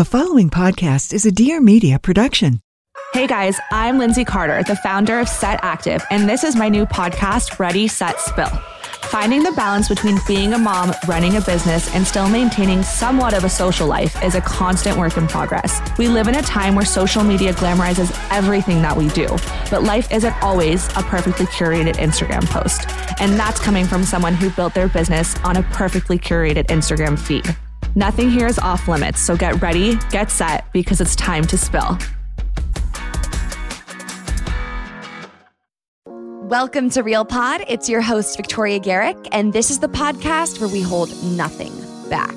The following podcast is a Dear Media production. Hey guys, I'm Lindsay Carter, the founder of Set Active, and this is my new podcast, Ready, Set, Spill. Finding the balance between being a mom, running a business, and still maintaining somewhat of a social life is a constant work in progress. We live in a time where social media glamorizes everything that we do, but life isn't always a perfectly curated Instagram post. And that's coming from someone who built their business on a perfectly curated Instagram feed. Nothing here is off limits, so get ready, get set, because it's time to spill. Welcome to Real Pod. It's your host, Victoria Garrick, and this is the podcast where we hold nothing back.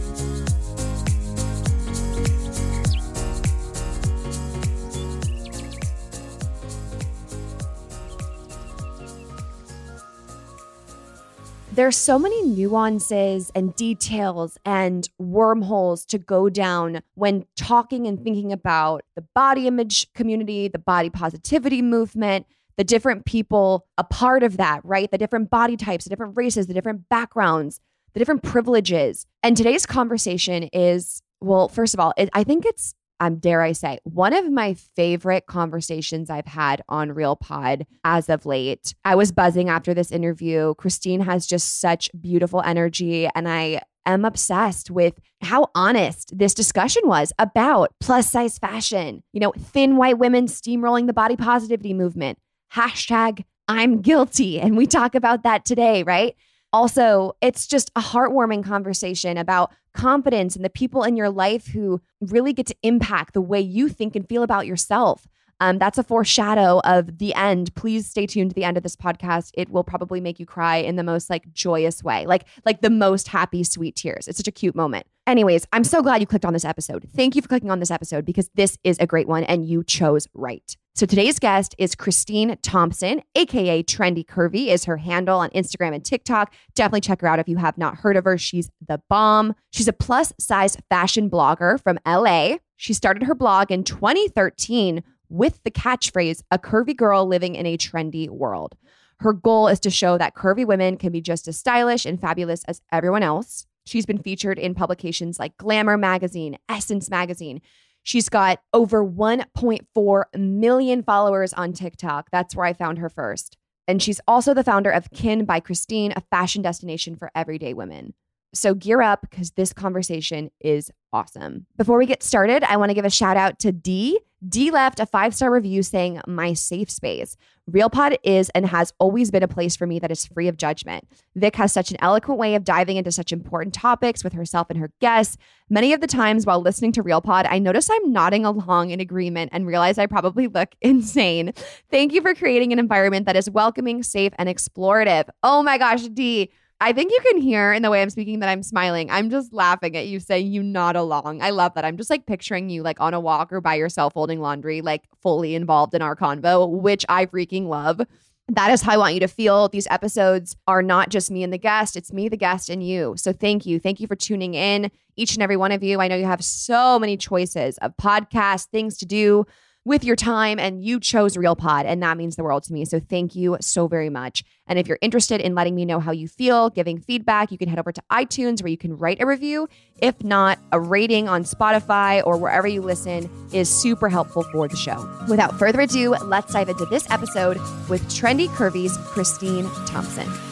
There's so many nuances and details and wormholes to go down when talking and thinking about the body image community, the body positivity movement, the different people a part of that, right? The different body types, the different races, the different backgrounds, the different privileges. And today's conversation is, well, first of all, it, I think it's um, dare I say, one of my favorite conversations I've had on Real Pod as of late. I was buzzing after this interview. Kristine has just such beautiful energy, and I am obsessed with how honest this discussion was about plus size fashion, you know, thin white women steamrolling the body positivity movement. Hashtag I'm guilty. And we talk about that today, right? Also, it's just a heartwarming conversation about confidence and the people in your life who really get to impact the way you think and feel about yourself. Um, that's a foreshadow of the end. Please stay tuned to the end of this podcast. It will probably make you cry in the most like joyous way, like like the most happy, sweet tears. It's such a cute moment. Anyways, I'm so glad you clicked on this episode. Thank you for clicking on this episode because this is a great one and you chose right. So today's guest is Kristine Thompson, aka Trendy Curvy, is her handle on Instagram and TikTok. Definitely check her out if you have not heard of her. She's the bomb. She's a plus size fashion blogger from LA. She started her blog in 2013 with the catchphrase, a curvy girl living in a trendy world. Her goal is to show that curvy women can be just as stylish and fabulous as everyone else. She's been featured in publications like Glamour Magazine, Essence Magazine. She's got over 1.4 million followers on TikTok. That's where I found her first. And she's also the founder of Kin by Kristine, a fashion destination for everyday women. So gear up because this conversation is awesome. Before we get started, I want to give a shout out to Dee. Dee left a five star review saying, My safe space. RealPod is and has always been a place for me that is free of judgment. Vic has such an eloquent way of diving into such important topics with herself and her guests. Many of the times while listening to RealPod, I notice I'm nodding along in agreement and realize I probably look insane. Thank you for creating an environment that is welcoming, safe, and explorative. Oh my gosh, Dee. I think you can hear in the way I'm speaking that I'm smiling. I'm just laughing at you saying you nod along. I love that. I'm just like picturing you like on a walk or by yourself holding laundry, like fully involved in our convo, which I freaking love. That is how I want you to feel. These episodes are not just me and the guest, it's me, the guest, and you. So thank you. Thank you for tuning in, each and every one of you. I know you have so many choices of podcasts, things to do with your time and you chose Real Pod and that means the world to me. So thank you so very much. And if you're interested in letting me know how you feel, giving feedback, you can head over to iTunes where you can write a review. If not, a rating on Spotify or wherever you listen is super helpful for the show. Without further ado, let's dive into this episode with Trendy Curvy's Kristine Thompson.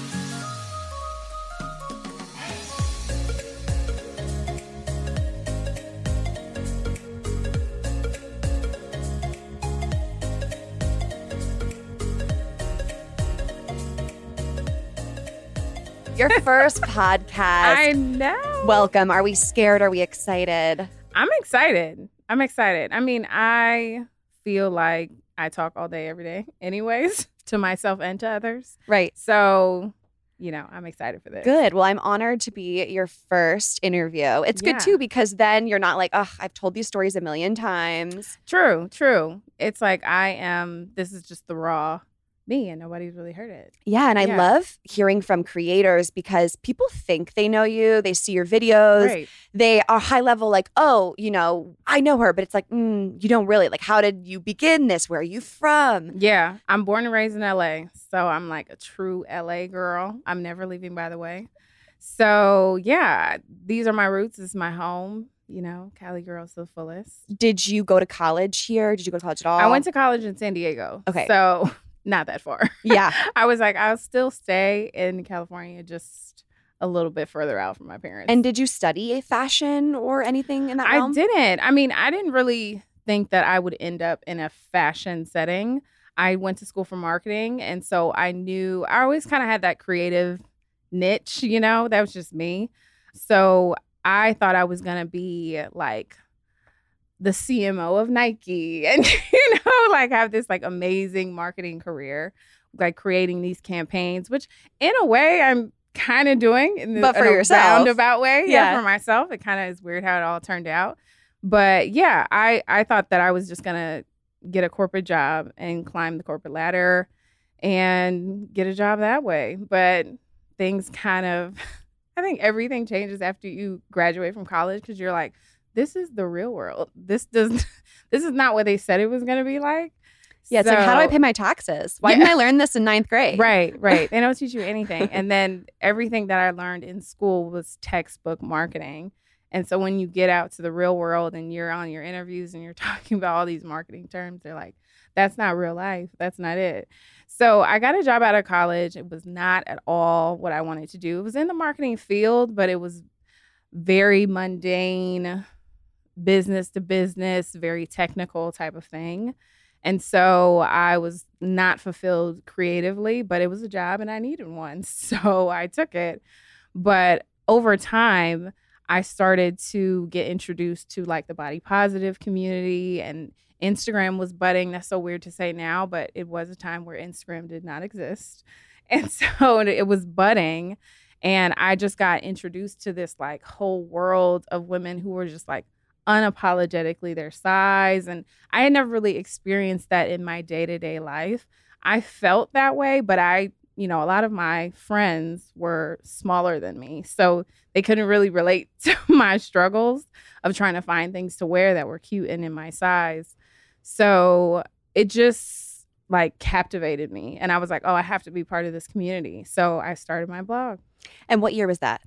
Your first podcast. I know. Welcome. Are we scared? Are we excited? I'm excited. I'm excited. I mean, I feel like I talk all day, every day, anyways, to myself and to others. Right. So you know, I'm excited for this. Good. Well, I'm honored to be your first interview. It's Yeah. good too because then you're not like, oh, I've told these stories a million times. True, true. It's like I am. This is just the raw me, and nobody's really heard it. Yeah. And I Yeah. love hearing from creators because people think they know you, they see your videos, Right. they are high level, like, oh, you know, I know her, but it's like, mm, you don't really. Like, how did you begin this? Where are you from? Yeah, I'm born and raised in LA, so I'm like a true LA girl. I'm never leaving, by the way. So yeah, these are my roots. This is my home. You know, Cali girl to the fullest. Did you go to college here? Did you go to college at all? I went to college in San Diego. Okay. so not that far. Yeah. I was like, I'll still stay in California, just a little bit further out from my parents. And did you study fashion or anything in that I realm? didn't. I mean, I didn't really think that I would end up in a fashion setting. I went to school for marketing, and so I knew I always kind of had that creative niche, you know, that was just me. So I thought I was gonna be like the CMO of Nike and you know, like have this like amazing marketing career, like creating these campaigns, which in a way I'm kind of doing in, the, But for in yourself. roundabout way. Yeah. Yeah. for myself. It kind of is weird how it all turned out. But yeah, I I thought that I was just gonna get a corporate job and climb the corporate ladder and get a job that way. But things kind of I think everything changes after you graduate from college because you're like, this is the real world. This does this is not what they said it was gonna be like. Yeah, it's like, how do I pay my taxes? Why Yeah. didn't I learn this in ninth grade? Right, right. They don't teach you anything. And then everything that I learned in school was textbook marketing. And so when you get out to the real world and you're on your interviews and you're talking about all these marketing terms, they're like, that's not real life. That's not it. So I got a job out of college. It was not at all what I wanted to do. It was in the marketing field, but it was very mundane, business to business, very technical type of thing. And so I was not fulfilled creatively, but it was a job and I needed one. So I took it. But over time, I started to get introduced to like the body positive community and Instagram was budding. That's so weird to say now, but it was a time where Instagram did not exist. And so it was budding. And I just got introduced to this like whole world of women who were just like unapologetically their size. And I had never really experienced that in my day to day life. I felt that way, but I, you know, a lot of my friends were smaller than me. So they couldn't really relate to my struggles of trying to find things to wear that were cute and in my size. So it just like captivated me. And I was like, oh, I have to be part of this community. So I started my blog. And what year was that?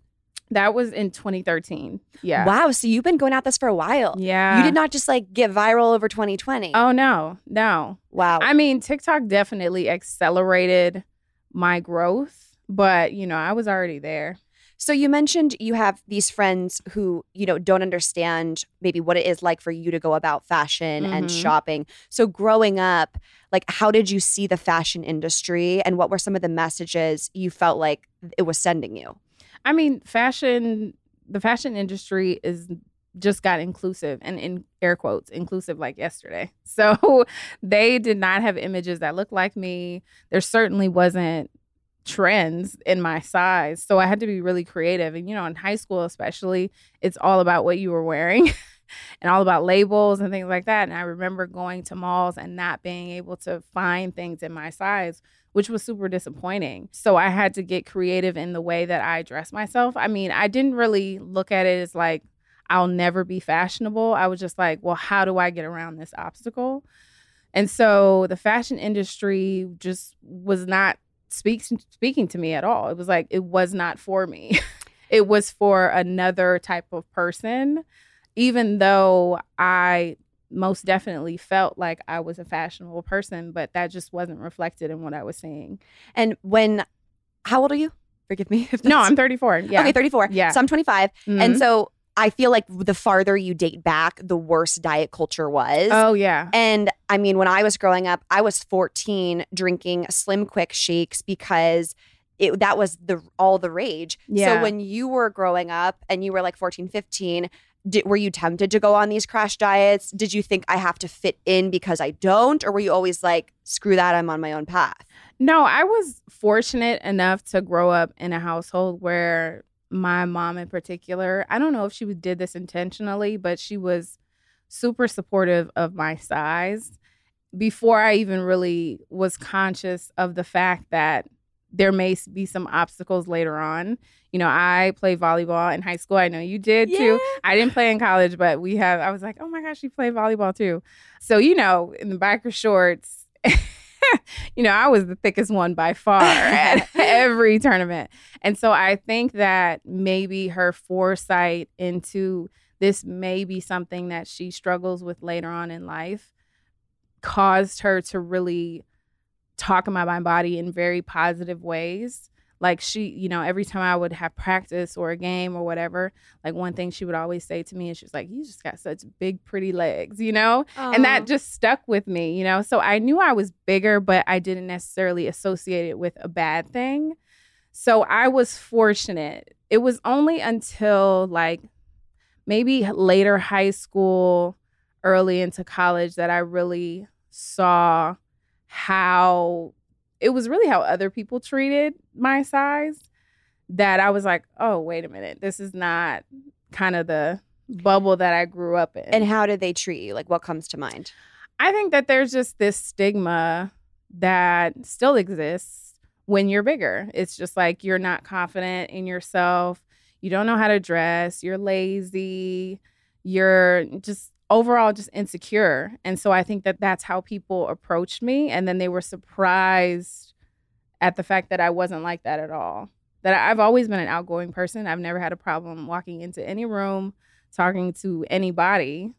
That was in 2013. Yeah. Wow. So you've been going at this for a while. Yeah. You did not just like get viral over 2020. Oh, no, no. wow. I mean, TikTok definitely accelerated my growth, but you know, I was already there. So you mentioned you have these friends who, you know, don't understand maybe what it is like for you to go about fashion and Mhm. shopping. So growing up, like how did you see the fashion industry and what were some of the messages you felt like it was sending you? I mean, fashion, the fashion industry is just got inclusive and in air quotes, inclusive like yesterday. So they did not have images that looked like me. There certainly wasn't trends in my size. So I had to be really creative. And, you know, in high school, especially, it's all about what you were wearing. And all about labels and things like that. And I remember going to malls and not being able to find things in my size, which was super disappointing. So I had to get creative in the way that I dress myself. I mean, I didn't really look at it as like, I'll never be fashionable. I was just like, well, how do I get around this obstacle? And so the fashion industry just was not speaks speaking to me at all. It was like it was not for me. it was for another type of person, even though I most definitely felt like I was a fashionable person, but that just wasn't reflected in what I was seeing. And when how old are you? Forgive me. if No, I'm 34. Yeah. Okay, 34. Yeah. So I'm 25. And Mhm. so I feel like the farther you date back, the worse diet culture was. oh yeah. And I mean, when I was growing up, I was 14 drinking Slim Quick shakes because it, that was the all the rage. Yeah. So when you were growing up and you were like 14, 15, did, were you tempted to go on these crash diets? Did you think I have to fit in because I don't? Or were you always like, screw that, I'm on my own path? No, I was fortunate enough to grow up in a household where my mom, in particular, I don't know if she did this intentionally, but she was super supportive of my size before I even really was conscious of the fact that there may be some obstacles later on. You know, I played volleyball in high school. I know you did Yeah. too. I didn't play in college, but we have, I was like, oh my gosh, you play volleyball too. So, you know, in the biker shorts, you know, I was the thickest one by far at every tournament. And so I think that maybe her foresight into this may be something that she struggles with later on in life caused her to really talk about my body in very positive ways. Like she, you know, every time I would have practice or a game or whatever, like one thing she would always say to me is she's like, You just got such big, pretty legs, you know? And that oh. just stuck with me, you know? So I knew I was bigger, but I didn't necessarily associate it with a bad thing. So I was fortunate. It was only until like maybe later high school, early into college that I really saw how it was really how other people treated my size that I was like, oh, wait a minute. This is not kind of the bubble that I grew up in. And how did they treat you? Like, what comes to mind? I think that there's just this stigma that still exists when you're bigger. It's just like you're not confident in yourself. You don't know how to dress. You're lazy. You're just overall just insecure. And so I think that that's how people approached me. And then they were surprised at the fact that I wasn't like that at all. That I've always been an outgoing person. I've never had a problem walking into any room, talking to anybody.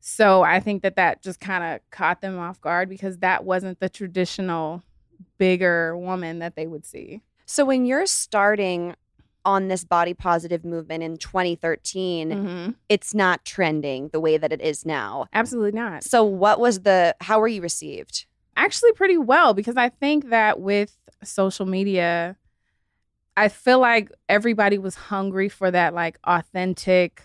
So I think that that just kind of caught them off guard because that wasn't the traditional bigger woman that they would see. So, when you're starting on this body positive movement in 2013, Mhm. it's not trending the way that it is now. Absolutely not. So, what was the, how were you received? Actually, pretty well because I think that with social media, I feel like everybody was hungry for that like authentic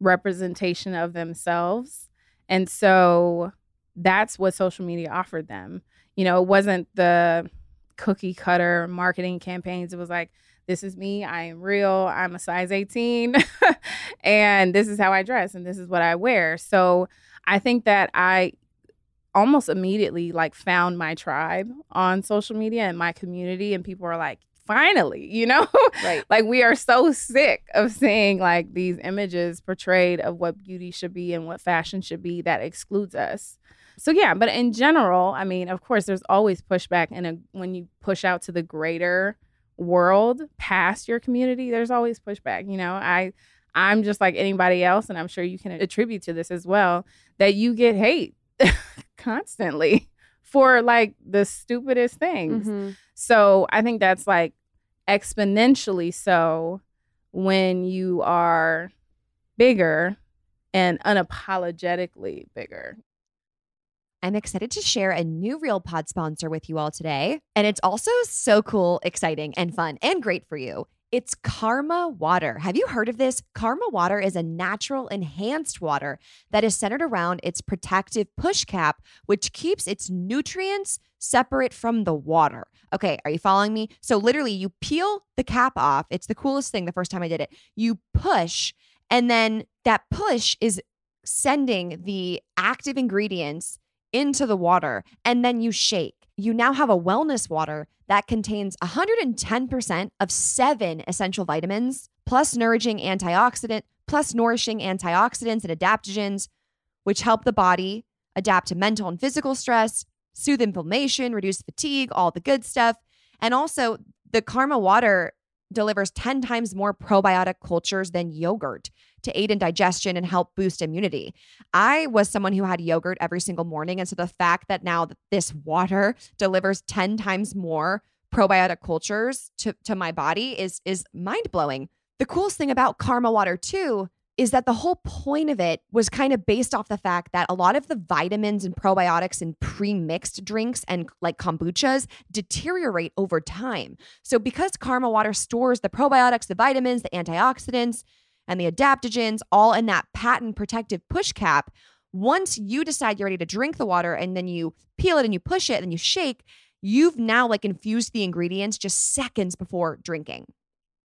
representation of themselves. And so that's what social media offered them. You know, it wasn't the cookie cutter marketing campaigns. It was like, this is me. I am real. I'm a size 18. and this is how I dress and this is what I wear. So I think that I almost immediately like found my tribe on social media and my community and people are like finally you know Right. like we are so sick of seeing like these images portrayed of what beauty should be and what fashion should be that excludes us so yeah but in general i mean of course there's always pushback and uh, when you push out to the greater world past your community there's always pushback you know i i'm just like anybody else and i'm sure you can attribute to this as well that you get hate constantly for like the stupidest things Mhm. so I think that's like exponentially so when you are bigger and unapologetically bigger. I'm excited to share a new Real Pod sponsor with you all today. And it's also so cool, exciting, and fun, and great for you. It's Karma Water. Have you heard of this? Karma Water is a natural enhanced water that is centered around its protective push cap, which keeps its nutrients separate from the water. Okay, are you following me? So, literally, you peel the cap off. It's the coolest thing the first time I did it. You push, and then that push is sending the active ingredients into the water and then you shake. You now have a wellness water that contains 110% of seven essential vitamins, plus nourishing antioxidant, plus nourishing antioxidants and adaptogens, which help the body adapt to mental and physical stress, soothe inflammation, reduce fatigue, all the good stuff. And also, the Karma water delivers 10 times more probiotic cultures than yogurt to aid in digestion and help boost immunity. I was someone who had yogurt every single morning. And so the fact that now this water delivers 10 times more probiotic cultures to, to my body is, is mind blowing. The coolest thing about Karma Water, too, is that the whole point of it was kind of based off the fact that a lot of the vitamins and probiotics in pre-mixed drinks and like kombuchas deteriorate over time. So because Karma Water stores the probiotics, the vitamins, the antioxidants, and the adaptogens, all in that patent protective push cap. Once you decide you're ready to drink the water and then you peel it and you push it and you shake, you've now like infused the ingredients just seconds before drinking,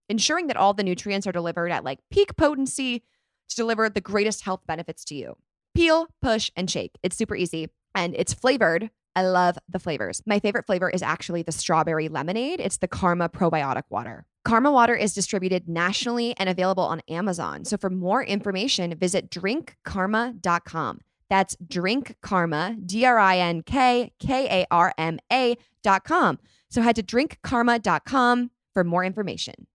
ensuring that all the nutrients are delivered at like peak potency to deliver the greatest health benefits to you. Peel, push, and shake. It's super easy and it's flavored. I love the flavors. My favorite flavor is actually the strawberry lemonade. It's the Karma probiotic water. Karma water is distributed nationally and available on Amazon. So for more information, visit drinkkarma.com. That's drinkkarma, D R I N K K A R M A.com. So head to drinkkarma.com for more information.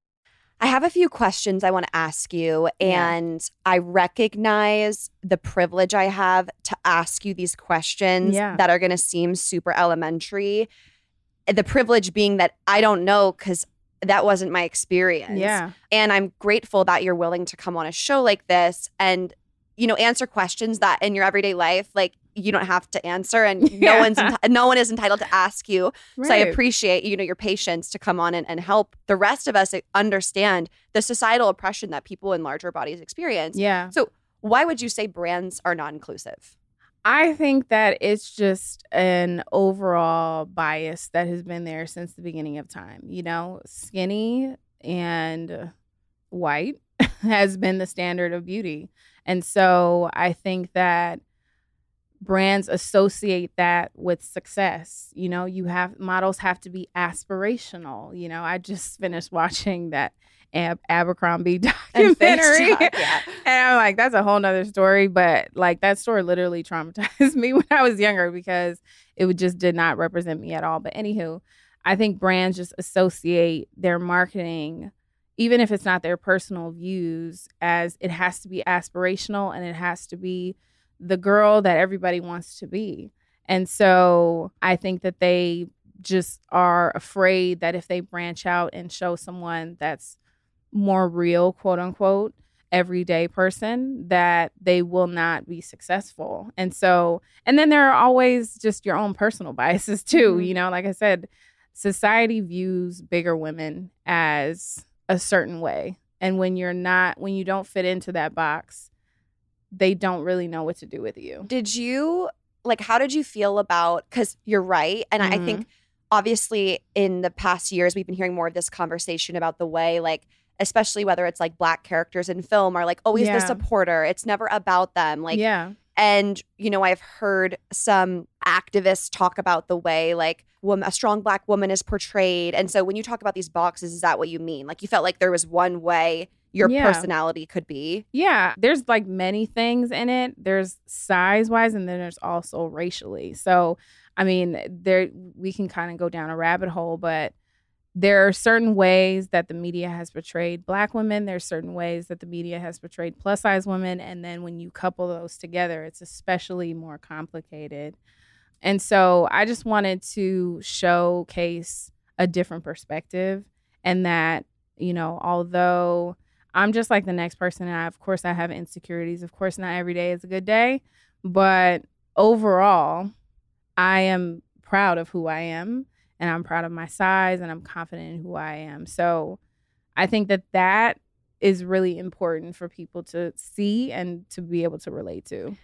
I have a few questions I want to ask you, and yeah. I recognize the privilege I have to ask you these questions yeah. that are going to seem super elementary. The privilege being that I don't know because that wasn't my experience. Yeah. And I'm grateful that you're willing to come on a show like this and you know answer questions that in your everyday life like you don't have to answer and yeah. no one's enti- no one is entitled to ask you right. so i appreciate you know your patience to come on and, and help the rest of us understand the societal oppression that people in larger bodies experience yeah so why would you say brands are not inclusive I think that it's just an overall bias that has been there since the beginning of time. You know, skinny and white has been the standard of beauty. And so I think that brands associate that with success. You know, you have models have to be aspirational. You know, I just finished watching that Ab- Abercrombie documentary. And, yeah. and I'm like, that's a whole nother story. But like that story literally traumatized me when I was younger because it just did not represent me at all. But anywho, I think brands just associate their marketing, even if it's not their personal views, as it has to be aspirational and it has to be the girl that everybody wants to be. And so I think that they just are afraid that if they branch out and show someone that's more real, quote unquote, everyday person, that they will not be successful. And so, and then there are always just your own personal biases too. Mm-hmm. You know, like I said, society views bigger women as a certain way. And when you're not, when you don't fit into that box, they don't really know what to do with you. Did you like how did you feel about cuz you're right and mm-hmm. I think obviously in the past years we've been hearing more of this conversation about the way like especially whether it's like black characters in film are like always yeah. the supporter. It's never about them. Like Yeah. And you know, I've heard some activists talk about the way like woman, a strong black woman is portrayed. And so when you talk about these boxes, is that what you mean? Like you felt like there was one way your yeah. personality could be. Yeah, there's like many things in it. There's size wise, and then there's also racially. So, I mean, there we can kind of go down a rabbit hole, but there are certain ways that the media has portrayed black women there's certain ways that the media has portrayed plus size women and then when you couple those together it's especially more complicated and so i just wanted to showcase a different perspective and that you know although I'm just like the next person. I, of course, I have insecurities. Of course, not every day is a good day, but overall, I am proud of who I am and I'm proud of my size and I'm confident in who I am. So I think that that is really important for people to see and to be able to relate to.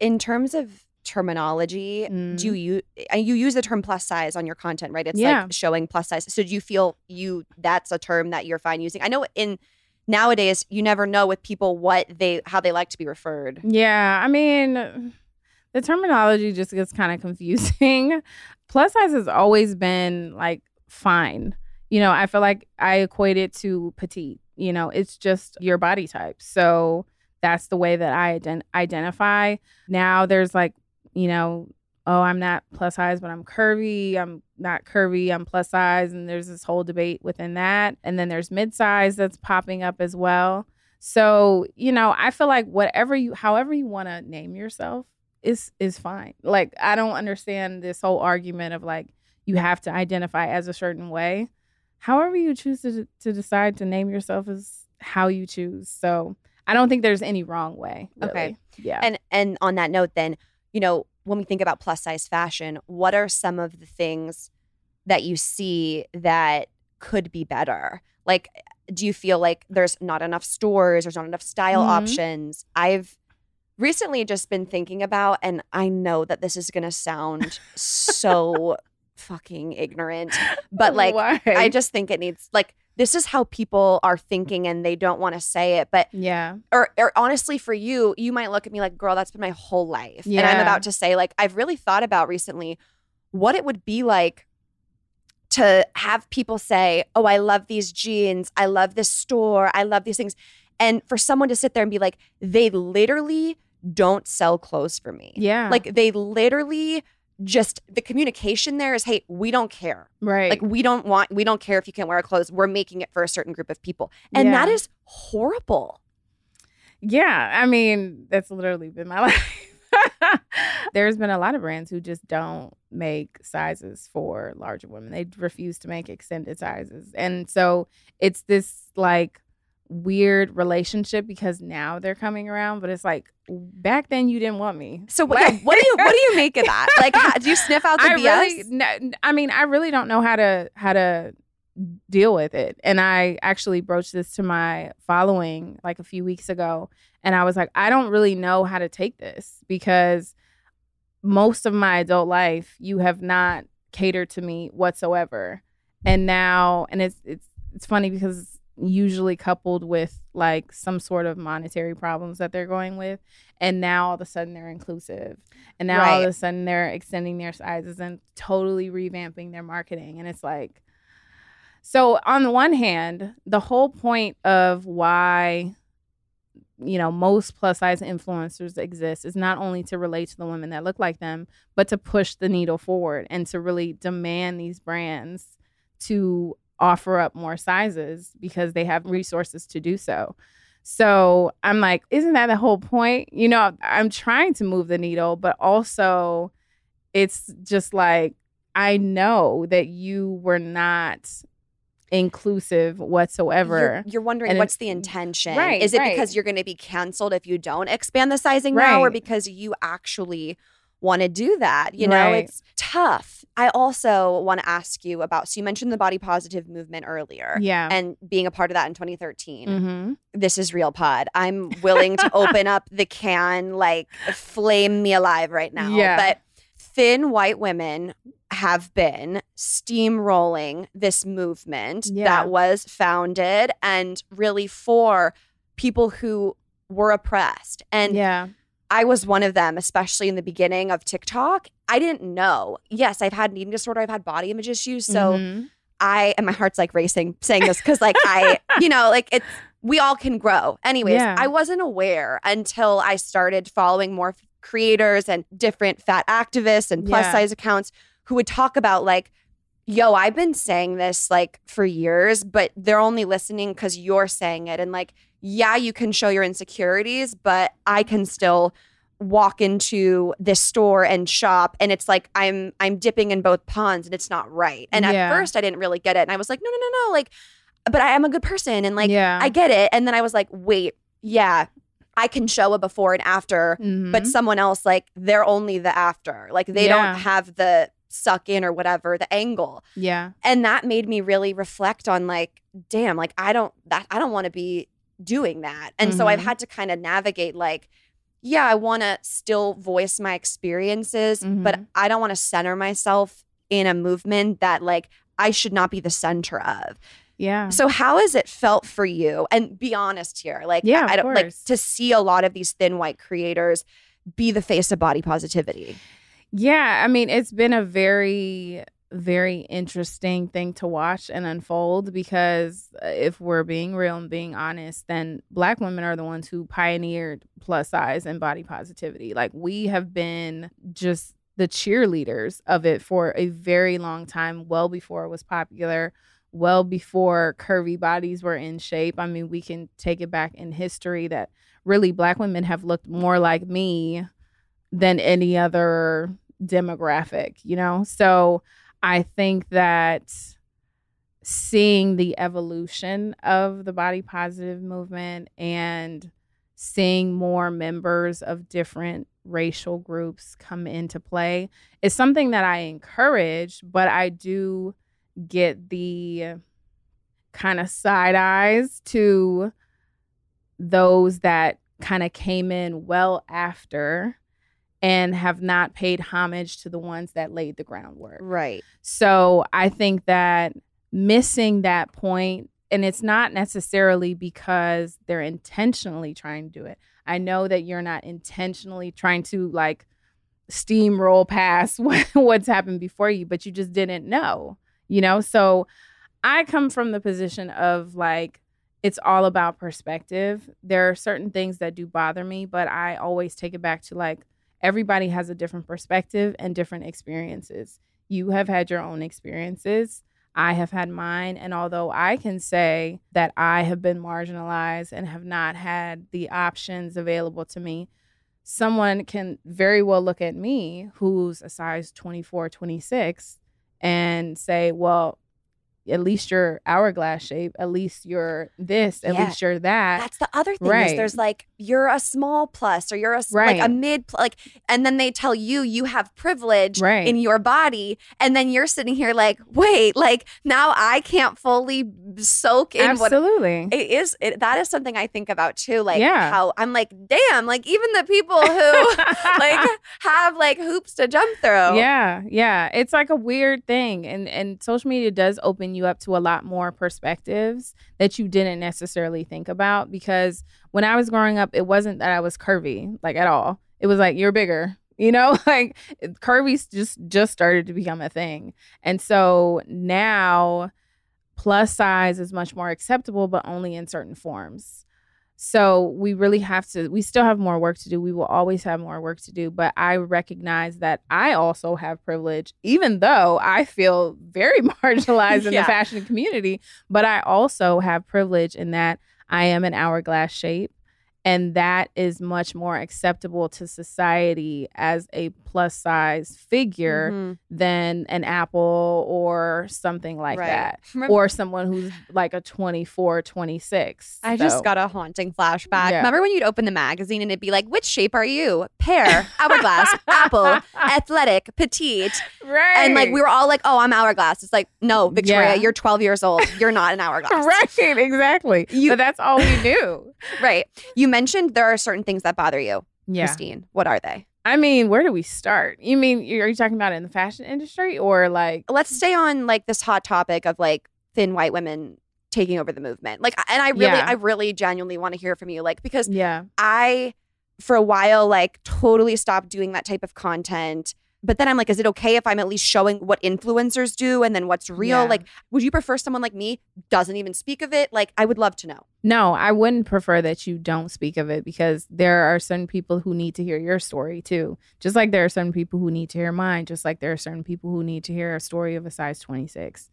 In terms of terminology, mm. do you you use the term plus size on your content, right? It's yeah. like showing plus size. So do you feel you that's a term that you're fine using? I know in nowadays you never know with people what they how they like to be referred. Yeah, I mean the terminology just gets kind of confusing. Plus size has always been like fine. You know, I feel like I equate it to petite. You know, it's just your body type. So that's the way that I ident- identify. Now there's like, you know, oh, I'm not plus size, but I'm curvy. I'm not curvy, I'm plus size. And there's this whole debate within that. And then there's mid size that's popping up as well. So, you know, I feel like whatever you, however you want to name yourself is, is fine. Like, I don't understand this whole argument of like, you have to identify as a certain way. However you choose to, to decide to name yourself is how you choose. So I don't think there's any wrong way. Really. Okay. Yeah. And, and on that note, then, you know, when we think about plus size fashion, what are some of the things that you see that could be better? Like, Do you feel like there's not enough stores, there's not enough style Mhm. options? I've recently just been thinking about, and I know that this is going to sound so fucking ignorant, but like, Why? I just think it needs, like, this is how people are thinking and they don't want to say it. But, yeah. or, or honestly, for you, you might look at me like, girl, that's been my whole life. And I'm about to say, like, I've really thought about recently what it would be like to have people say, Oh, I love these jeans. I love this store. I love these things. And for someone to sit there and be like, they literally don't sell clothes for me. Yeah. Like they literally just the communication there is, hey, we don't care. right. Like we don't want, we don't care if you can't wear our clothes. We're making it for a certain group of people. And that Yeah. is horrible. Yeah, I mean, that's literally been my life. There's been a lot of brands who just don't make sizes for larger women. They refuse to make extended sizes. And so it's this like weird relationship because now they're coming around, but it's like back then you didn't want me. So what, Like- what do you, what do you make of that? Like, how, do you sniff out the I BS? really, no, I mean, I really don't know how to how to deal with it. And I actually broached this to my following like a few weeks ago, and I was like, I don't really know how to take this because most of my adult life, you have not catered to me whatsoever, and now, and it's it's it's funny because it's usually coupled with like some sort of monetary problems that they're going with and now all of a sudden they're inclusive. And now all of a sudden they're extending their sizes and totally revamping their marketing. And it's like so on the one hand the whole point of why you know most plus size influencers exist is not only to relate to the women that look like them but to push the needle forward and to really demand these brands to offer up more sizes because they have resources to do so so I'm like, isn't that the whole point? You know, I'm trying to move the needle, but also it's just like, I know that you were not inclusive whatsoever. You're, you're wondering And what's the intention? Right, Is it right. because you're going to be canceled if you don't expand the sizing now, or because you actually want to do that? You know, Right. it's tough. I also want to ask you about. So you mentioned the body positive movement earlier. yeah. And being a part of that in 2013. mm-hmm. This is real pod. I'm willing to open up the can, like flame me alive right now. Yeah. But thin white women have been steamrolling this movement Yeah. that was founded and really for people who were oppressed. And yeah. I was one of them, especially in the beginning of TikTok. I didn't know. Yes, I've had an eating disorder, I've had body image issues. So Mhm. I and my heart's like racing saying this because like I, you know, like it's we all can grow. Anyways, Yeah. I wasn't aware until I started following more creators and different fat activists and plus Yeah. size accounts who would talk about like, yo, I've been saying this like for years, but they're only listening because you're saying it. And like, yeah, you can show your insecurities, but I can still walk into this store and shop and it's like I'm I'm dipping in both ponds and it's not right. And Yeah. at first I didn't really get it. And I was like, no, no, no, no. Like, but I am a good person and like yeah. I get it. And then I was like, wait, yeah, I can show a before and after, but Mhm. someone else, like, they're only the after. Like they Yeah. don't have the suck in or whatever, the angle. yeah. And that made me really reflect on like, damn, like I don't that I don't want to be doing that. And so I've Mhm. had to kind of navigate like, yeah, I want to still voice my experiences, but Mhm. I don't want to center myself in a movement that like I should not be the center of. Yeah. So how has it felt for you? And be honest here, like Yeah, I of don't like to see a lot of these thin white creators be the face of body positivity. Yeah, I mean, it's been a very, very interesting thing to watch and unfold because uh, if we're being real and being honest, then Black women are the ones who pioneered plus size and body positivity. Like, we have been just the cheerleaders of it for a very long time, well before it was popular. Well before curvy bodies were in shape. I mean, we can take it back in history that really black women have looked more like me than any other demographic, you know? So I think that seeing the evolution of the body positive movement and seeing more members of different racial groups come into play is something that I encourage, but I do get the kind of side eyes to those that kind of came in well after and have not paid homage to the ones that laid the groundwork. Right. So I think that missing that point, and it's not necessarily because they're intentionally trying to do it. I know that you're not intentionally trying to like steamroll past what's happened before you, but you just didn't know, you know? So I come from the position of like, it's all about perspective. There are certain things that do bother me, but I always take it back to like, everybody has a different perspective and different experiences. You have had your own experiences. I have had mine. And although I can say that I have been marginalized and have not had the options available to me, someone can very well look at me who's a size 24, 26 and say, well, at least you're hourglass shape. At least you're this. At Yeah. least you're that. That's the other thing is there's like you're a small plus or you're a Right. like a mid pl- like and then they tell you you have privilege Right. in your body and then you're sitting here like wait like now I can't fully soak in what Absolutely. it is it, that is something I think about too like Yeah. how I'm like damn like even the people who like have like hoops to jump through Yeah, yeah. It's like a weird thing. And and social media does open you up to a lot more perspectives that you didn't necessarily think about because when I was growing up, it wasn't that I was curvy, like at all. It was like you're bigger. You know, like curvy just just started to become a thing. And so now plus size is much more acceptable but only in certain forms. So we really have to, we still have more work to do. We will always have more work to do. But I recognize that I also have privilege, even though I feel very marginalized in Yeah. the fashion community. But I also have privilege in that I am an hourglass shape. And that is much more acceptable to society as a plus size figure Mhm. than an apple or something like Right. that. Remember- Or someone who's like a 24, 26. I just got a haunting flashback. Yeah. Remember when you'd open the magazine and it'd be like, which shape are you? Pear, hourglass, apple, athletic, petite. right. And like we were all like, oh, I'm hourglass. It's like, no, Victoria, Yeah. you're 12 years old. You're not an hourglass. right, exactly. You- but that's all we knew. Right. You mentioned there are certain things that bother you, Yeah. Kristine. What are they? I mean, where do we start? You mean are you talking about in the fashion industry or like Let's stay on like this hot topic of like thin white women taking over the movement. Like, and I really, Yeah. I really genuinely want to hear from you. Like, because yeah. I, for a while, like totally stopped doing that type of content. But then I'm like, is it okay if I'm at least showing what influencers do and then what's real? Yeah. Like, would you prefer someone like me doesn't even speak of it? Like, I would love to know. No, I wouldn't prefer that you don't speak of it because there are certain people who need to hear your story too. Just like there are certain people who need to hear mine, just like there are certain people who need to hear a story of a size 26.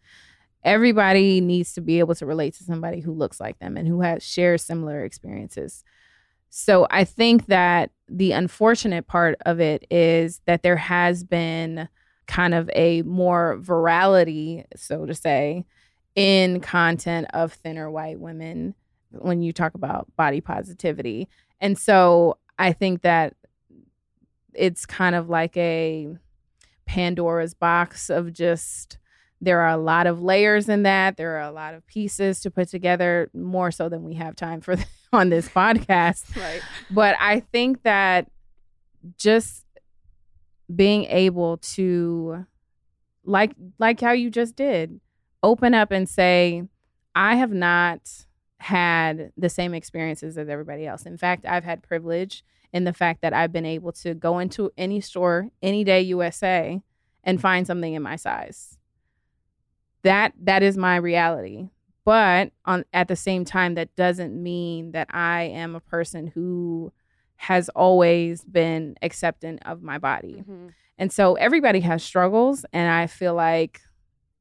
Everybody needs to be able to relate to somebody who looks like them and who has shares similar experiences. So I think that the unfortunate part of it is that there has been kind of a more virality, so to say, in content of thinner white women when you talk about body positivity. And so I think that it's kind of like a Pandora's box of just there are a lot of layers in that. There are a lot of pieces to put together, more so than we have time for on this podcast. Right. But I think that just being able to like like how you just did, open up and say, I have not had the same experiences as everybody else. In fact, I've had privilege in the fact that I've been able to go into any store any day USA and find something in my size. That that is my reality. But on at the same time that doesn't mean that I am a person who has always been acceptant of my body. Mm-hmm. And so everybody has struggles and I feel like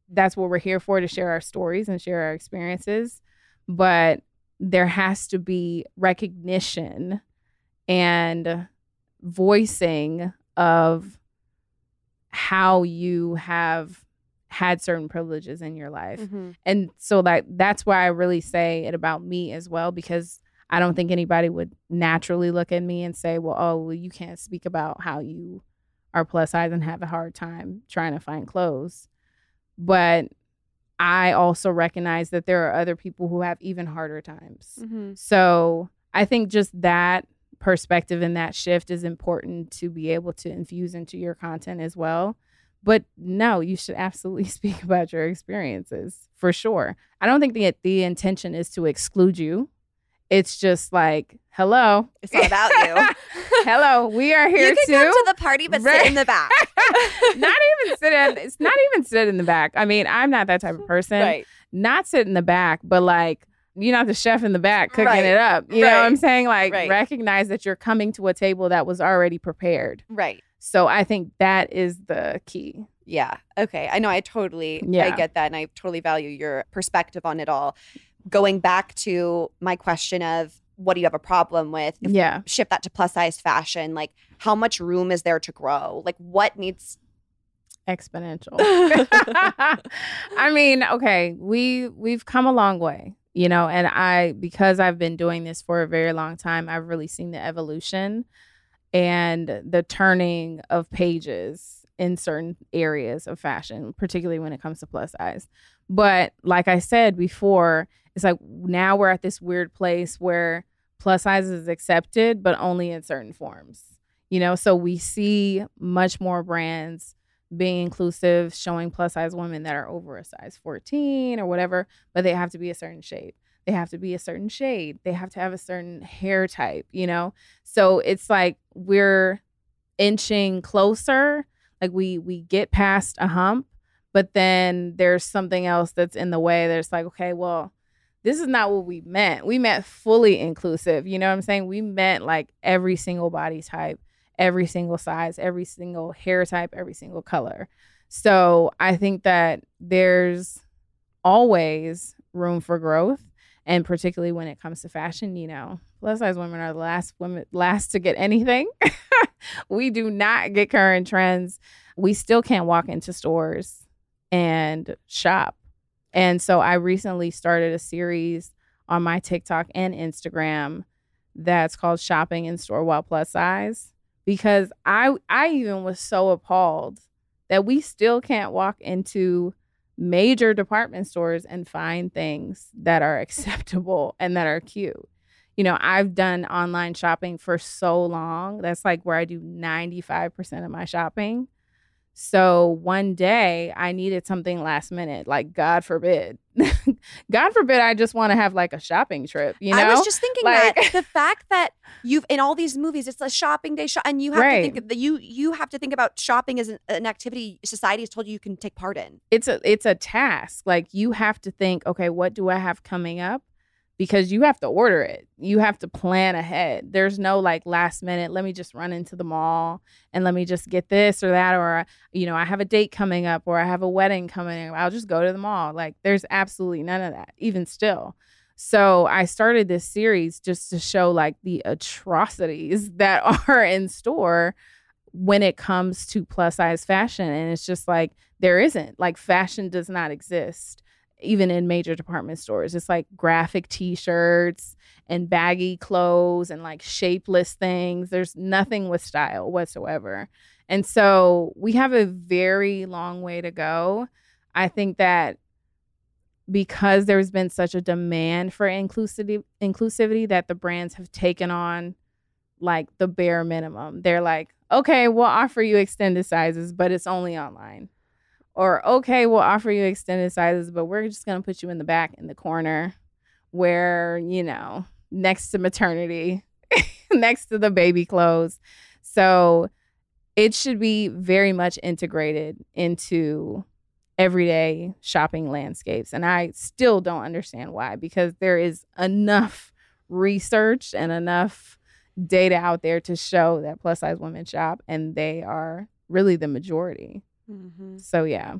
that's what we're here for to share our stories and share our experiences. But there has to be recognition and voicing of how you have had certain privileges in your life. Mhm. And so like that's why I really say it about me as well because I don't think anybody would naturally look at me and say, "Well, oh, well, you can't speak about how you are plus size and have a hard time trying to find clothes." But I also recognize that there are other people who have even harder times. Mm-hmm. So I think just that perspective and that shift is important to be able to infuse into your content as well. But no, you should absolutely speak about your experiences for sure. I don't think the the intention is to exclude you. It's just like, hello, It's all about you. hello, we are here you can too. come to the party, but Right. sit in the back. not even sit in. It's not even sit in the back. I mean, I'm not that type of person. right. Not sit in the back, but like you're not the chef in the back cooking Right. it up. You know what I'm saying? Like Right. recognize that you're coming to a table that was already prepared. Right. So I think that is the key. Yeah. Okay. I know. I totally. yeah. I get that, and I totally value your perspective on it all. Going back to my question of what do you have a problem with? If Yeah. shift that to plus size fashion, like how much room is there to grow? Like what needs? Exponential. I mean, okay, we we've come a long way, you know, and I because I've been doing this for a very long time, I've really seen the evolution and the turning of pages in certain areas of fashion, particularly when it comes to plus size. But like I said before, it's like now we're at this weird place where plus size is accepted, but only in certain forms. You know, so we see much more brands being inclusive, showing plus size women that are over a size 14 or whatever, but they have to be a certain shape. They have to be a certain shade. They have to have a certain hair type, you know? So it's like we're inching closer. Like we we get past a hump, but then there's something else that's in the way that's like, okay, well, this is not what we meant. We meant fully inclusive. You know what I'm saying? We meant like every single body type, every single size, every single hair type, every single color. So I think that there's always room for growth. And particularly when it comes to fashion, you know, plus size women are the last women last to get anything. we do not get current trends. We still can't walk into stores and shop. And so I recently started a series on my TikTok and Instagram that's called Shopping in Store While Plus Size because I I even was so appalled that we still can't walk into major department stores and find things that are acceptable and that are cute. You know, I've done online shopping for so long. That's like where I do 95% of my shopping. So one day I needed something last minute, like God forbid. God forbid I just want to have like a shopping trip, you know? I was just thinking Like- that the fact that you've in all these movies, it's a shopping day, shop, and you have Right. to think that you you have to think about shopping as an, an activity society has told you you can take part in. it's a it's a task. Like you have to think, okay, what do I have coming up? Because you have to order it. You have to plan ahead. There's no like last minute, let me just run into the mall and let me just get this or that or you know, I have a date coming up or I have a wedding coming up. I'll just go to the mall. Like there's absolutely none of that even still. So I started this series just to show like the atrocities that are in store when it comes to plus size fashion and it's just like there isn't like fashion does not exist even in major department stores it's like graphic t-shirts and baggy clothes and like shapeless things there's nothing with style whatsoever and so we have a very long way to go i think that because there's been such a demand for inclusivity inclusivity that the brands have taken on like the bare minimum. They're like, okay, we'll offer you extended sizes, but it's only online. Or okay, we'll offer you extended sizes, but we're just gonna put you in the back in the corner where, you know, next to maternity, next to the baby clothes. So it should be very much integrated into everyday shopping landscapes. And I still don't understand why, because there is enough research and enough data out there to show that plus size women shop and they are really the majority. So yeah.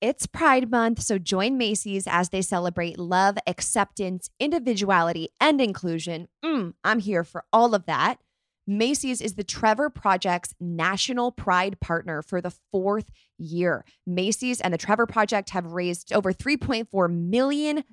It's Pride Month, so join Macy's as they celebrate love, acceptance, individuality, and inclusion. Mm, I'm here for all of that. Macy's is the Trevor Project's national pride partner for the fourth year. Macy's and the Trevor Project have raised over $3.4 million.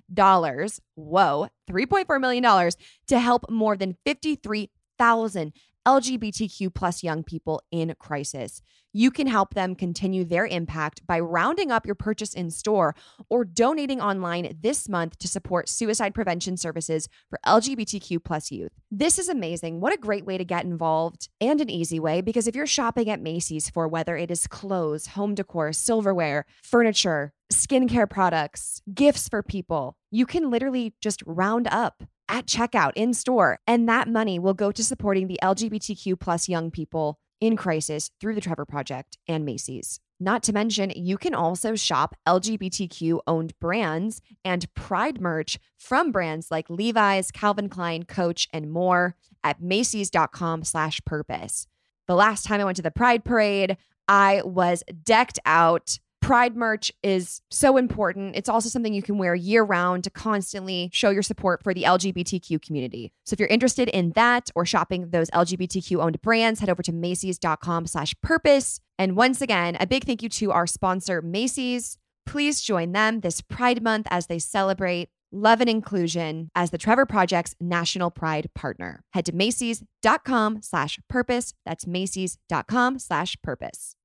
Whoa, $3.4 million to help more than 53,000 LGBTQ plus young people in crisis. You can help them continue their impact by rounding up your purchase in store or donating online this month to support suicide prevention services for LGBTQ plus youth. This is amazing. What a great way to get involved and an easy way because if you're shopping at Macy's for whether it is clothes, home decor, silverware, furniture, skincare products, gifts for people, you can literally just round up at checkout in store and that money will go to supporting the LGBTQ plus young people in crisis through the Trevor Project and Macy's. Not to mention, you can also shop LGBTQ owned brands and pride merch from brands like Levi's, Calvin Klein, Coach, and more at Macy's.com slash purpose. The last time I went to the Pride Parade, I was decked out Pride merch is so important. It's also something you can wear year round to constantly show your support for the LGBTQ community. So if you're interested in that or shopping those LGBTQ owned brands, head over to Macy's.com slash purpose. And once again, a big thank you to our sponsor, Macy's. Please join them this Pride Month as they celebrate love and inclusion as the Trevor Project's national pride partner. Head to Macy's.com slash purpose. That's Macy's.com slash purpose.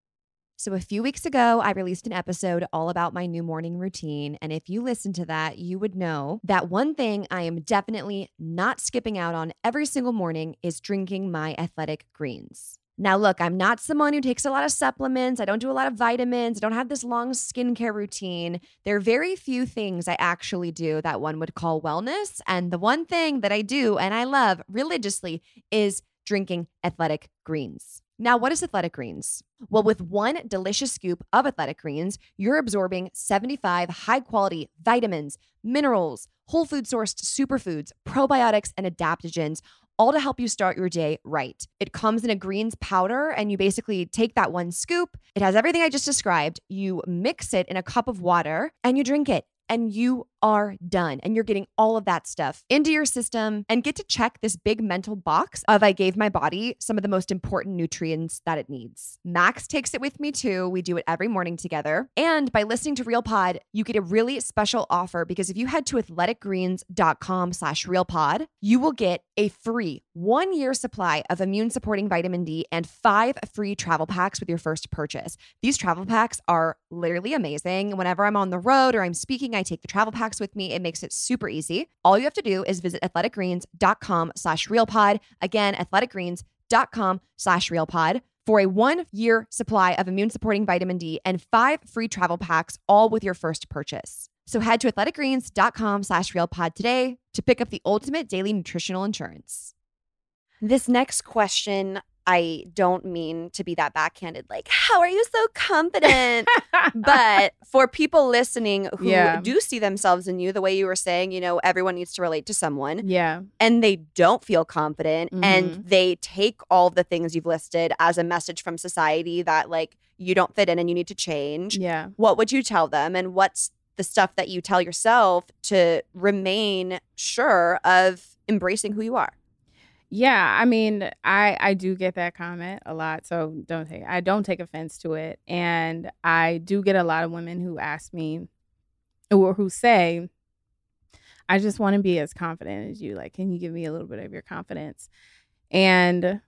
So, a few weeks ago, I released an episode all about my new morning routine. And if you listen to that, you would know that one thing I am definitely not skipping out on every single morning is drinking my athletic greens. Now, look, I'm not someone who takes a lot of supplements. I don't do a lot of vitamins. I don't have this long skincare routine. There are very few things I actually do that one would call wellness. And the one thing that I do and I love religiously is drinking athletic greens. Now, what is athletic greens? Well, with one delicious scoop of athletic greens, you're absorbing 75 high quality vitamins, minerals, whole food sourced superfoods, probiotics, and adaptogens, all to help you start your day right. It comes in a greens powder, and you basically take that one scoop. It has everything I just described. You mix it in a cup of water and you drink it and you are done. And you're getting all of that stuff into your system and get to check this big mental box of I gave my body some of the most important nutrients that it needs. Max takes it with me too. We do it every morning together. And by listening to Real Pod, you get a really special offer because if you head to athleticgreens.com slash realpod, you will get a free one year supply of immune supporting vitamin D and five free travel packs with your first purchase. These travel packs are literally amazing. Whenever I'm on the road or I'm speaking, I take the travel packs with me. It makes it super easy. All you have to do is visit athleticgreens.com slash realpod. Again, athleticgreens.com slash realpod for a one year supply of immune supporting vitamin D and five free travel packs, all with your first purchase. So head to athleticgreens.com slash realpod today to pick up the ultimate daily nutritional insurance. This next question I don't mean to be that backhanded, like, how are you so confident? but for people listening who Yeah. do see themselves in you, the way you were saying, you know, everyone needs to relate to someone Yeah. and they don't feel confident and Mhm. they take all the things you've listed as a message from society that, like, you don't fit in and you need to change. Yeah. What would you tell them? And what's the stuff that you tell yourself to remain sure of embracing who you are? Yeah, I mean, I I do get that comment a lot, so don't take I don't take offense to it, and I do get a lot of women who ask me or who say, "I just want to be as confident as you. Like, can you give me a little bit of your confidence?" And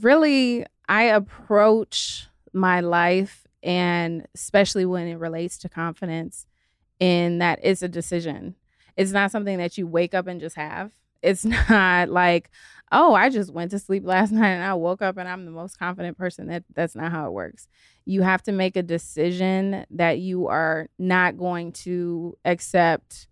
really, I approach my life, and especially when it relates to confidence, in that it's a decision. It's not something that you wake up and just have. It's not like oh, I just went to sleep last night and I woke up and I'm the most confident person. That that's not how it works. You have to make a decision that you are not going to accept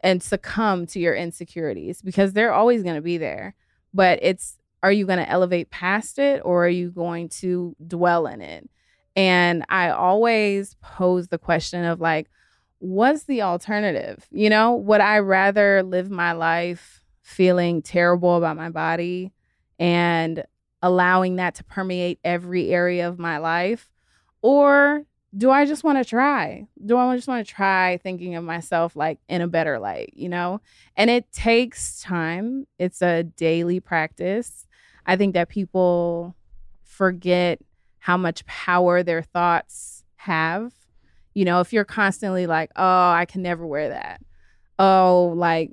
and succumb to your insecurities because they're always going to be there. But it's are you going to elevate past it or are you going to dwell in it? And I always pose the question of like what's the alternative? You know, would I rather live my life feeling terrible about my body and allowing that to permeate every area of my life? Or do I just want to try? Do I just want to try thinking of myself like in a better light, you know? And it takes time, it's a daily practice. I think that people forget how much power their thoughts have. You know, if you're constantly like, oh, I can never wear that. Oh, like,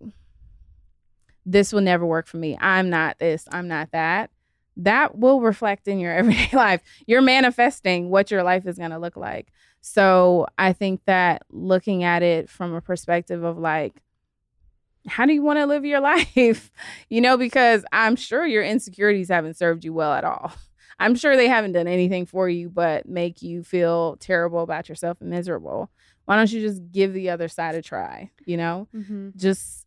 this will never work for me. I'm not this, I'm not that. That will reflect in your everyday life. You're manifesting what your life is going to look like. So I think that looking at it from a perspective of like, how do you want to live your life? you know, because I'm sure your insecurities haven't served you well at all. I'm sure they haven't done anything for you but make you feel terrible about yourself and miserable. Why don't you just give the other side a try? You know, Mm-hmm. just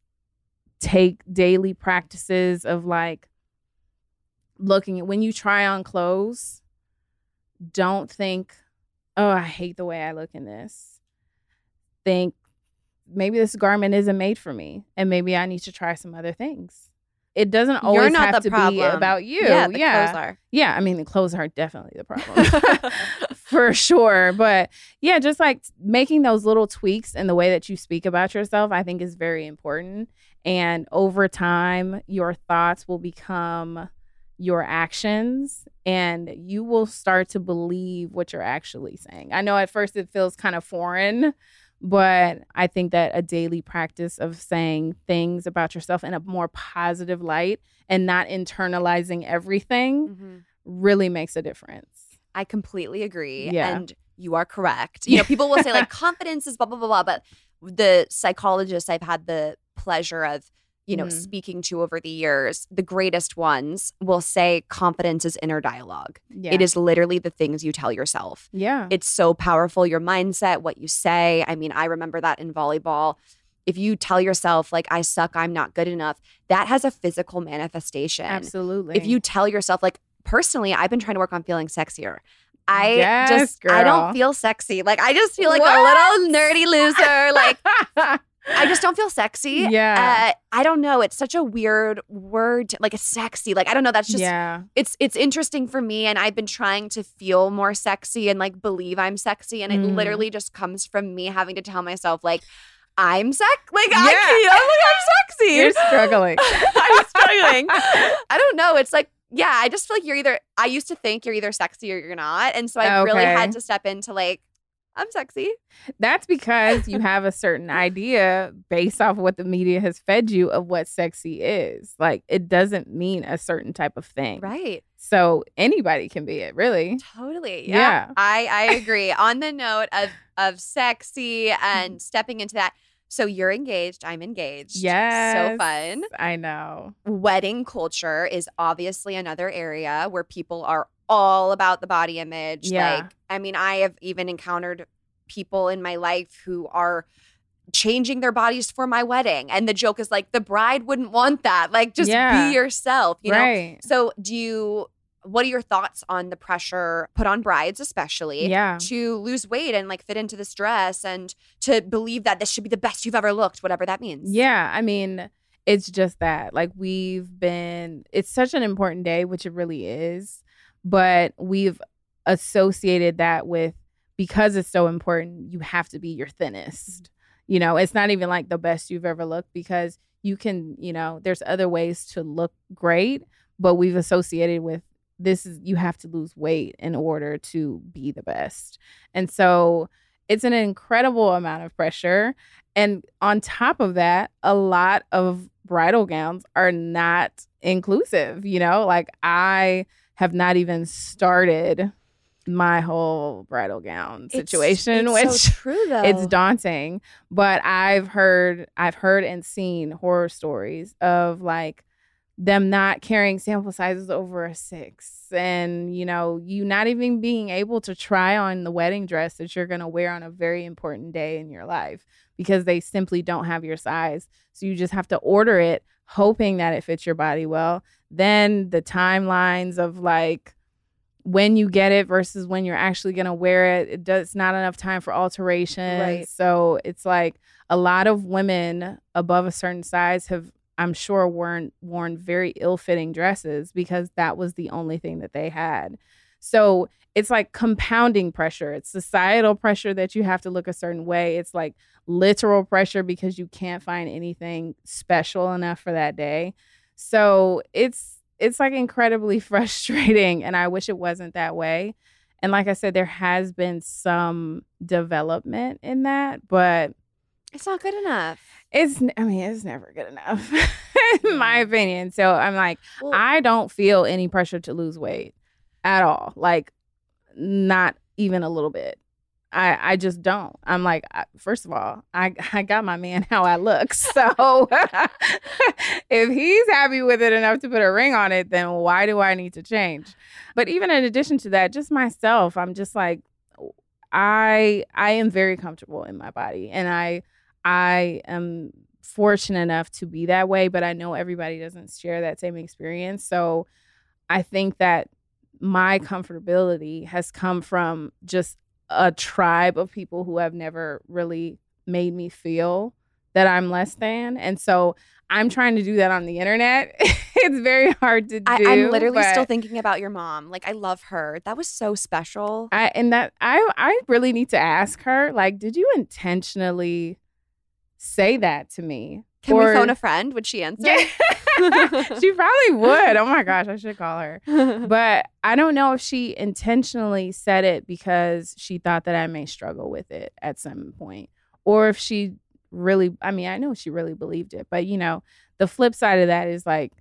take daily practices of like looking at when you try on clothes, don't think, oh, I hate the way I look in this. Think, maybe this garment isn't made for me and maybe I need to try some other things. It doesn't always have to problem. be about you. Yeah, the yeah. clothes are. Yeah, I mean the clothes are definitely the problem. For sure. But yeah, just like making those little tweaks in the way that you speak about yourself, I think is very important. And over time, your thoughts will become your actions and you will start to believe what you're actually saying. I know at first it feels kind of foreign, but I think that a daily practice of saying things about yourself in a more positive light and not internalizing everything Mm-hmm. really makes a difference. I completely agree. Yeah. And you are correct. You know, people will say like confidence is blah, blah, blah, blah. But the psychologists I've had the pleasure of, you know, Mhm. speaking to over the years, the greatest ones will say confidence is inner dialogue. Yeah. It is literally the things you tell yourself. Yeah. It's so powerful. Your mindset, what you say. I mean, I remember that in volleyball. If you tell yourself, like, I suck, I'm not good enough, that has a physical manifestation. Absolutely. If you tell yourself, like, personally, I've been trying to work on feeling sexier. I Yes, just, I don't feel sexy. Like, I just feel like What? a little nerdy loser. Like, I just don't feel sexy. Yeah. Uh, I don't know. It's such a weird word, like a sexy. Like, I don't know. That's just, yeah. it's it's interesting for me and I've been trying to feel more sexy and like believe I'm sexy and it Mhm. literally just comes from me having to tell myself like I'm sex like Yeah. I can't, I'm like I'm sexy. You're struggling. I'm struggling. I don't know. It's like yeah, I just feel like you're either I used to think you're either sexy or you're not and so I really had to step into like I'm sexy. That's because you have a certain idea based off of what the media has fed you of what sexy is. Like it doesn't mean a certain type of thing. Right. So anybody can be it, really. Totally. Yeah. Yeah. I I agree. On the note of of sexy mm-hmm. and stepping into that. So you're engaged, I'm engaged. Yes. So fun. I know. Wedding culture is obviously another area where people are all about the body image. Yeah. Like, I mean, I have even encountered people in my life who are changing their bodies for my wedding. And the joke is like, the bride wouldn't want that. Like, just Yeah. be yourself, you know? So, do you, what are your thoughts on the pressure put on brides, especially? Yeah. To lose weight and like fit into this dress and to believe that this should be the best you've ever looked, whatever that means. Yeah, I mean, it's just that. Like we've been it's such an important day, which it really is, but we've associated that with because it's so important, you have to be your thinnest. Mm-hmm. You know, it's not even like the best you've ever looked because you can, you know, there's other ways to look great, but we've associated with this is you have to lose weight in order to be the best. And so it's an incredible amount of pressure. And on top of that, a lot of bridal gowns are not inclusive. You know, like I have not even started my whole bridal gown It's- situation, it's which so true though. it's daunting. But I've heard, I've heard and seen horror stories of like them not carrying sample sizes over a six and you know you not even being able to try on the wedding dress that you're going to wear on a very important day in your life because they simply don't have your size so you just have to order it hoping that it fits your body well then the timelines of like when you get it versus when you're actually going to wear it it does not enough time for alteration Right. so it's like a lot of women above a certain size have I'm sure worn worn very ill-fitting dresses because that was the only thing that they had. So it's like compounding pressure. It's societal pressure that you have to look a certain way. It's like literal pressure because you can't find anything special enough for that day. So it's it's like incredibly frustrating and I wish it wasn't that way. And like I said there has been some development in that, but It's not good enough. it's I mean it's never good enough. in my opinion. So I'm like, Well- I don't feel any pressure to lose weight at all. Like, not even a little bit. I, I just don't. I'm like, first of all, I, I got my man how I look. So if he's happy with it enough to put a ring on it, then why do I need to change? But even in addition to that, just myself, I'm just like, I I am very comfortable in my body and I I am fortunate enough to be that way, but I know everybody doesn't share that same experience. So I think that my comfortability has come from just a tribe of people who have never really made me feel that I'm less than. And so I'm trying to do that on the internet. it's very hard to do. I, I'm literally still thinking about your mom. Like I love her. That was so special. I and that I I really need to ask her like did you intentionally say that to me? Can Or- we phone a friend? Would she answer? Yeah. she probably would. Oh my gosh, I should call her. But I don't know if she intentionally said it because she thought that I may struggle with it at some point or if she really I mean, I know she really believed it, but you know, the flip side of that is like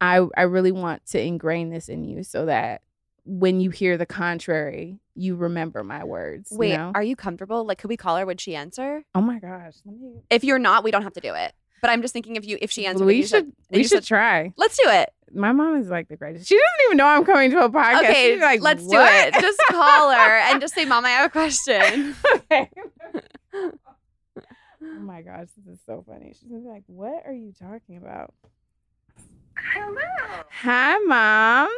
I I really want to ingrain this in you so that when you hear the contrary, you remember my words. you Wait, know? are you comfortable? Like, could we call her? Would she answer? oh my gosh, let me. If you're not, we don't have to do it. But I'm just thinking if you if she answered, we you said- should we should said- try. let's do it. My mom is like the greatest. She doesn't even know I'm coming to a podcast. Okay, She's like, let's do it. Just call her and just say, "Mom, I have a question." okay. oh my gosh, this is so funny. She's gonna be like, "What are you talking about?" Hello. Hi, mom.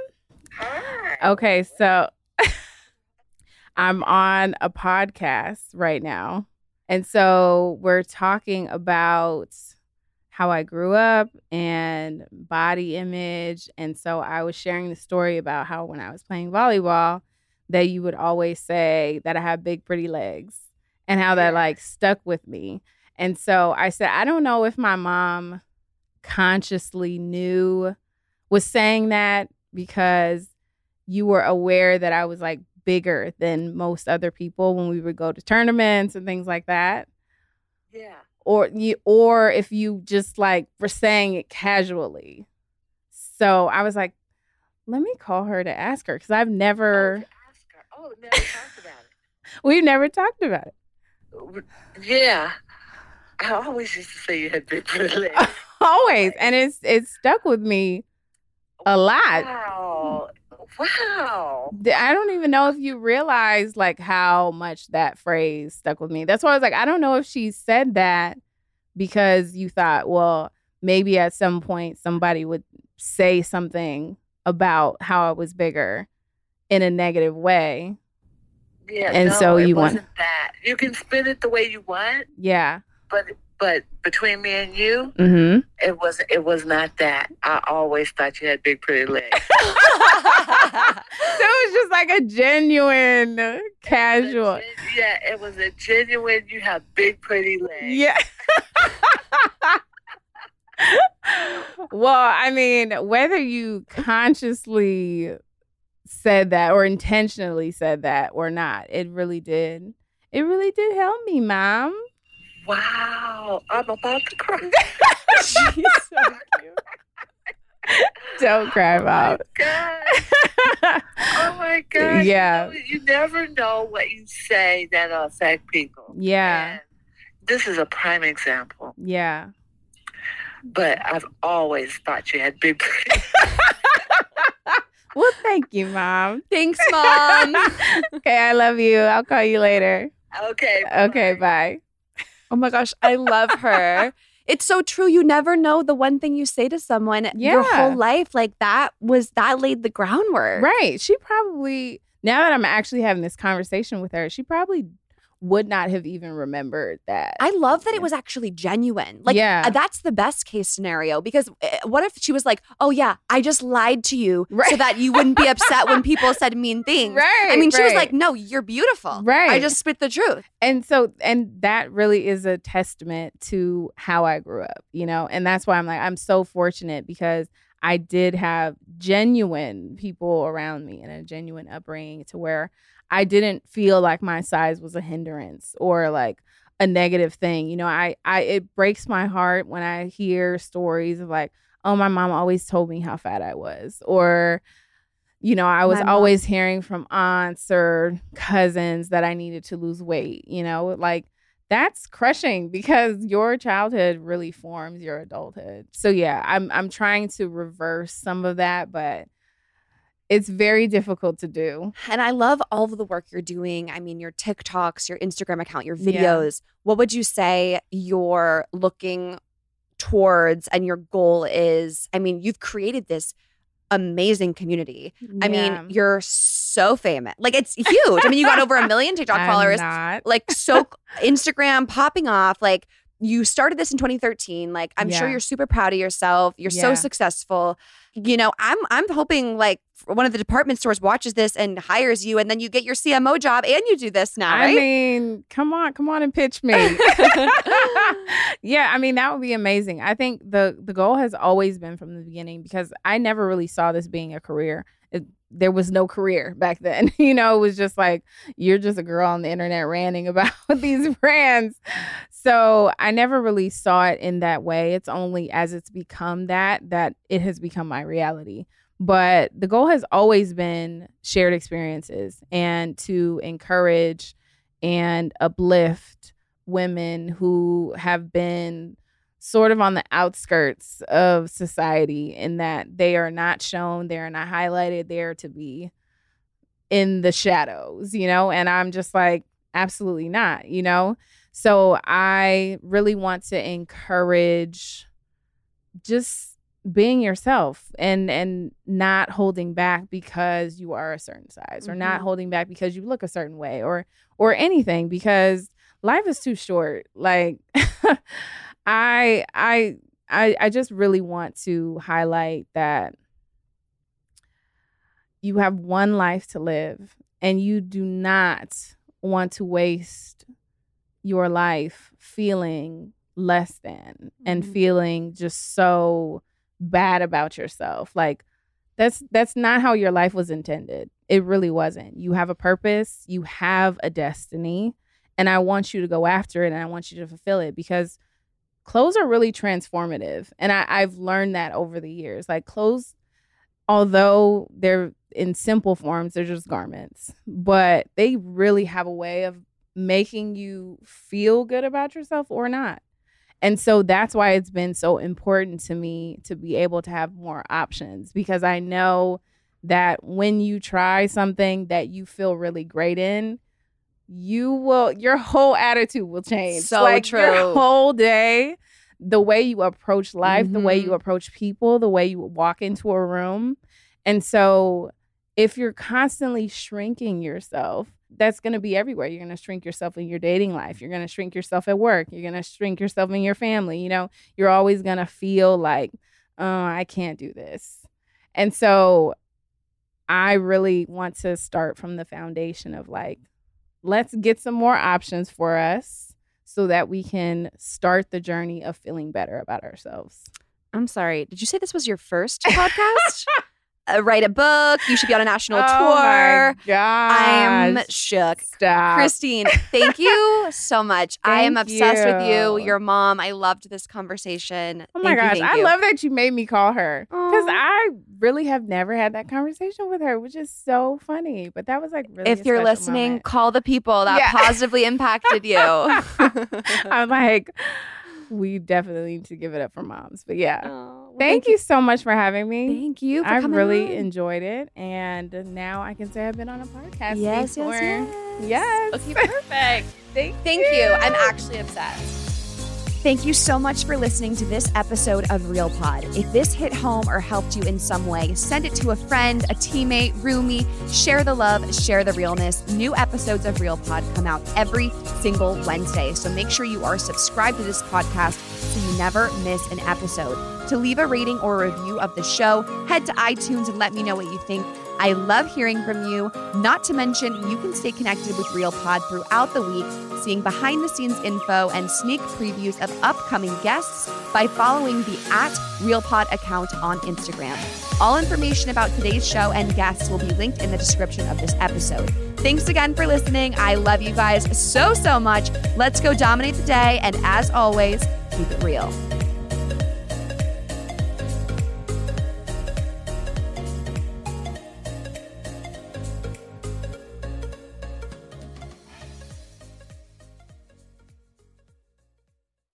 Hi. Okay, so I'm on a podcast right now. And so we're talking about how I grew up and body image. And so I was sharing the story about how when I was playing volleyball, that you would always say that I have big, pretty legs and how that like stuck with me. And so I said, I don't know if my mom consciously knew, was saying that because you were aware that I was like bigger than most other people when we would go to tournaments and things like that Yeah. Or you or if you just like were saying it casually so i was like let me call her to ask her because i've oh, never Oh, ask her. Oh, never talked about we've never talked about it oh, it. Yeah. I always used to say you had big legs. always and it's it's stuck with me oh, a lot Wow. Wow. I don't even know if you realize like how much that phrase stuck with me. That's why I was like, I don't know if she said that because you thought, well, maybe at some point somebody would say something about how I was bigger in a negative way. Yeah. And no, so you want- that. You can spin it the way you want, Yeah. but but between me and you, Mm-hmm. it wasn't. It was not that. I always thought you had big pretty legs. so it was just like a genuine casual. Gen- Yeah, it was a genuine. You have big pretty legs. Yeah. well, I mean, whether you consciously said that or intentionally said that or not, it really did. It really did help me, mom. Wow. I'm about to cry. She's so cute. Don't cry Oh about. my God. Oh my God. Yeah. You, know, you never know what you say that'll affect people. yeah. And this is a prime example. Yeah. But I've always thought you had big Well, thank you, mom. Thanks, mom. okay, I love you. I'll call you later. Okay. Okay, bye. Oh my gosh, I love her. It's so true. You never know the one thing you say to someone yeah. your whole life. Like that was that laid the groundwork. Right. She probably, now that I'm actually having this conversation with her, she probably would not have even remembered that. I love that it was actually genuine. Like, Yeah. that's the best case scenario because uh, what if she was like, oh, yeah, I just lied to you so that you wouldn't be upset when people said mean things. Right. I mean, she was like, no, you're beautiful. Right. I just spit the truth. and so and that really is a testament to how I grew up, you know. And that's why I'm like I'm so fortunate because I did have genuine people around me and a genuine upbringing to where I didn't feel like my size was a hindrance or like a negative thing. You know, I I it breaks my heart when I hear stories of like, oh, my mom always told me how fat I was, or you know, I was always hearing from aunts or cousins that I needed to lose weight. You know, like that's crushing because your childhood really forms your adulthood. So yeah, I'm I'm trying to reverse some of that, but it's very difficult to do. And I love all of the work you're doing. I mean, your TikToks, your Instagram account, your videos. Yeah. What would you say you're looking towards and your goal is? I mean, you've created this amazing community. Yeah. I mean, you're so famous. Like it's huge. I mean, you got over a million TikTok followers. Not. Like so Instagram popping off. Like you started this in 2013. Like I'm yeah. sure you're super proud of yourself. You're yeah. so successful. You know, I'm I'm hoping like one of the department stores watches this and hires you, and then you get your CMO job and you do this now. Right? I mean, come on, come on and pitch me. yeah, I mean that would be amazing. I think the the goal has always been from the beginning because I never really saw this being a career. It, there was no career back then. you know, it was just like you're just a girl on the internet ranting about these brands. So I never really saw it in that way. It's only as it's become that that it has become my reality. But the goal has always been shared experiences and to encourage and uplift women who have been sort of on the outskirts of society in that they are not shown, they are not highlighted, they are to be in the shadows, you know? And I'm just like, absolutely not, you know? So I really want to encourage just being yourself and and not holding back because you are a certain size mm-hmm. or not mm-hmm. holding back because you look a certain way or or anything because life is too short like I I I I just really want to highlight that you have one life to live and you do not want to waste your life feeling less than mm-hmm. and feeling just so bad about yourself. Like that's that's not how your life was intended. It really wasn't. You have a purpose, you have a destiny, and I want you to go after it and I want you to fulfill it because clothes are really transformative. And I, I've learned that over the years. Like clothes, although they're in simple forms, they're just garments, but they really have a way of making you feel good about yourself or not. And so that's why it's been so important to me to be able to have more options because I know that when you try something that you feel really great in, you will your whole attitude will change. So like true. Your whole day, the way you approach life, mm-hmm. the way you mm-hmm. approach people, the way you walk into a room. And so if you're constantly shrinking yourself, that's going to be everywhere. You're going to shrink yourself in your dating life. You're going to shrink yourself at work. You're going to shrink yourself in your family. You know, you're always going to feel like, oh, I can't do this. And so I really want to start from the foundation of like, let's get some more options for us so that we can start the journey of feeling better about ourselves. I'm sorry. Did you say this was your first podcast? uh, write a book. You should be on a national oh tour. I'm shook. Stop. Kristine, thank you so much. I am obsessed you. with you, your mom. I loved this conversation. Oh my thank gosh. You, I love that you made me call her because I really have never had that conversation with her, which is so funny. But that was like really If you're listening, moment. call the people that yeah. positively impacted you. I'm like, we definitely need to give it up for moms. But yeah. Oh, thank, thank you so much for having me. Thank you I really on. enjoyed it. And now I can say I've been on a podcast. Yes, before. yes, yes. Yes. Okay, perfect. thank, thank you. you. I'm actually obsessed. Thank you so much for listening to this episode of Real Pod. If this hit home or helped you in some way, send it to a friend, a teammate, roomie. Share the love, share the realness. New episodes of Real Pod come out every single Wednesday. So make sure you are subscribed to this podcast so you never miss an episode. To leave a rating or review of the show, head to iTunes and let me know what you think. I love hearing from you. Not to mention, you can stay connected with Real Pod throughout the week, seeing behind the scenes info and sneak previews of upcoming guests by following the at RealPod account on Instagram. All information about today's show and guests will be linked in the description of this episode. Thanks again for listening. I love you guys so, so much. Let's go dominate the day. And as always, keep it real.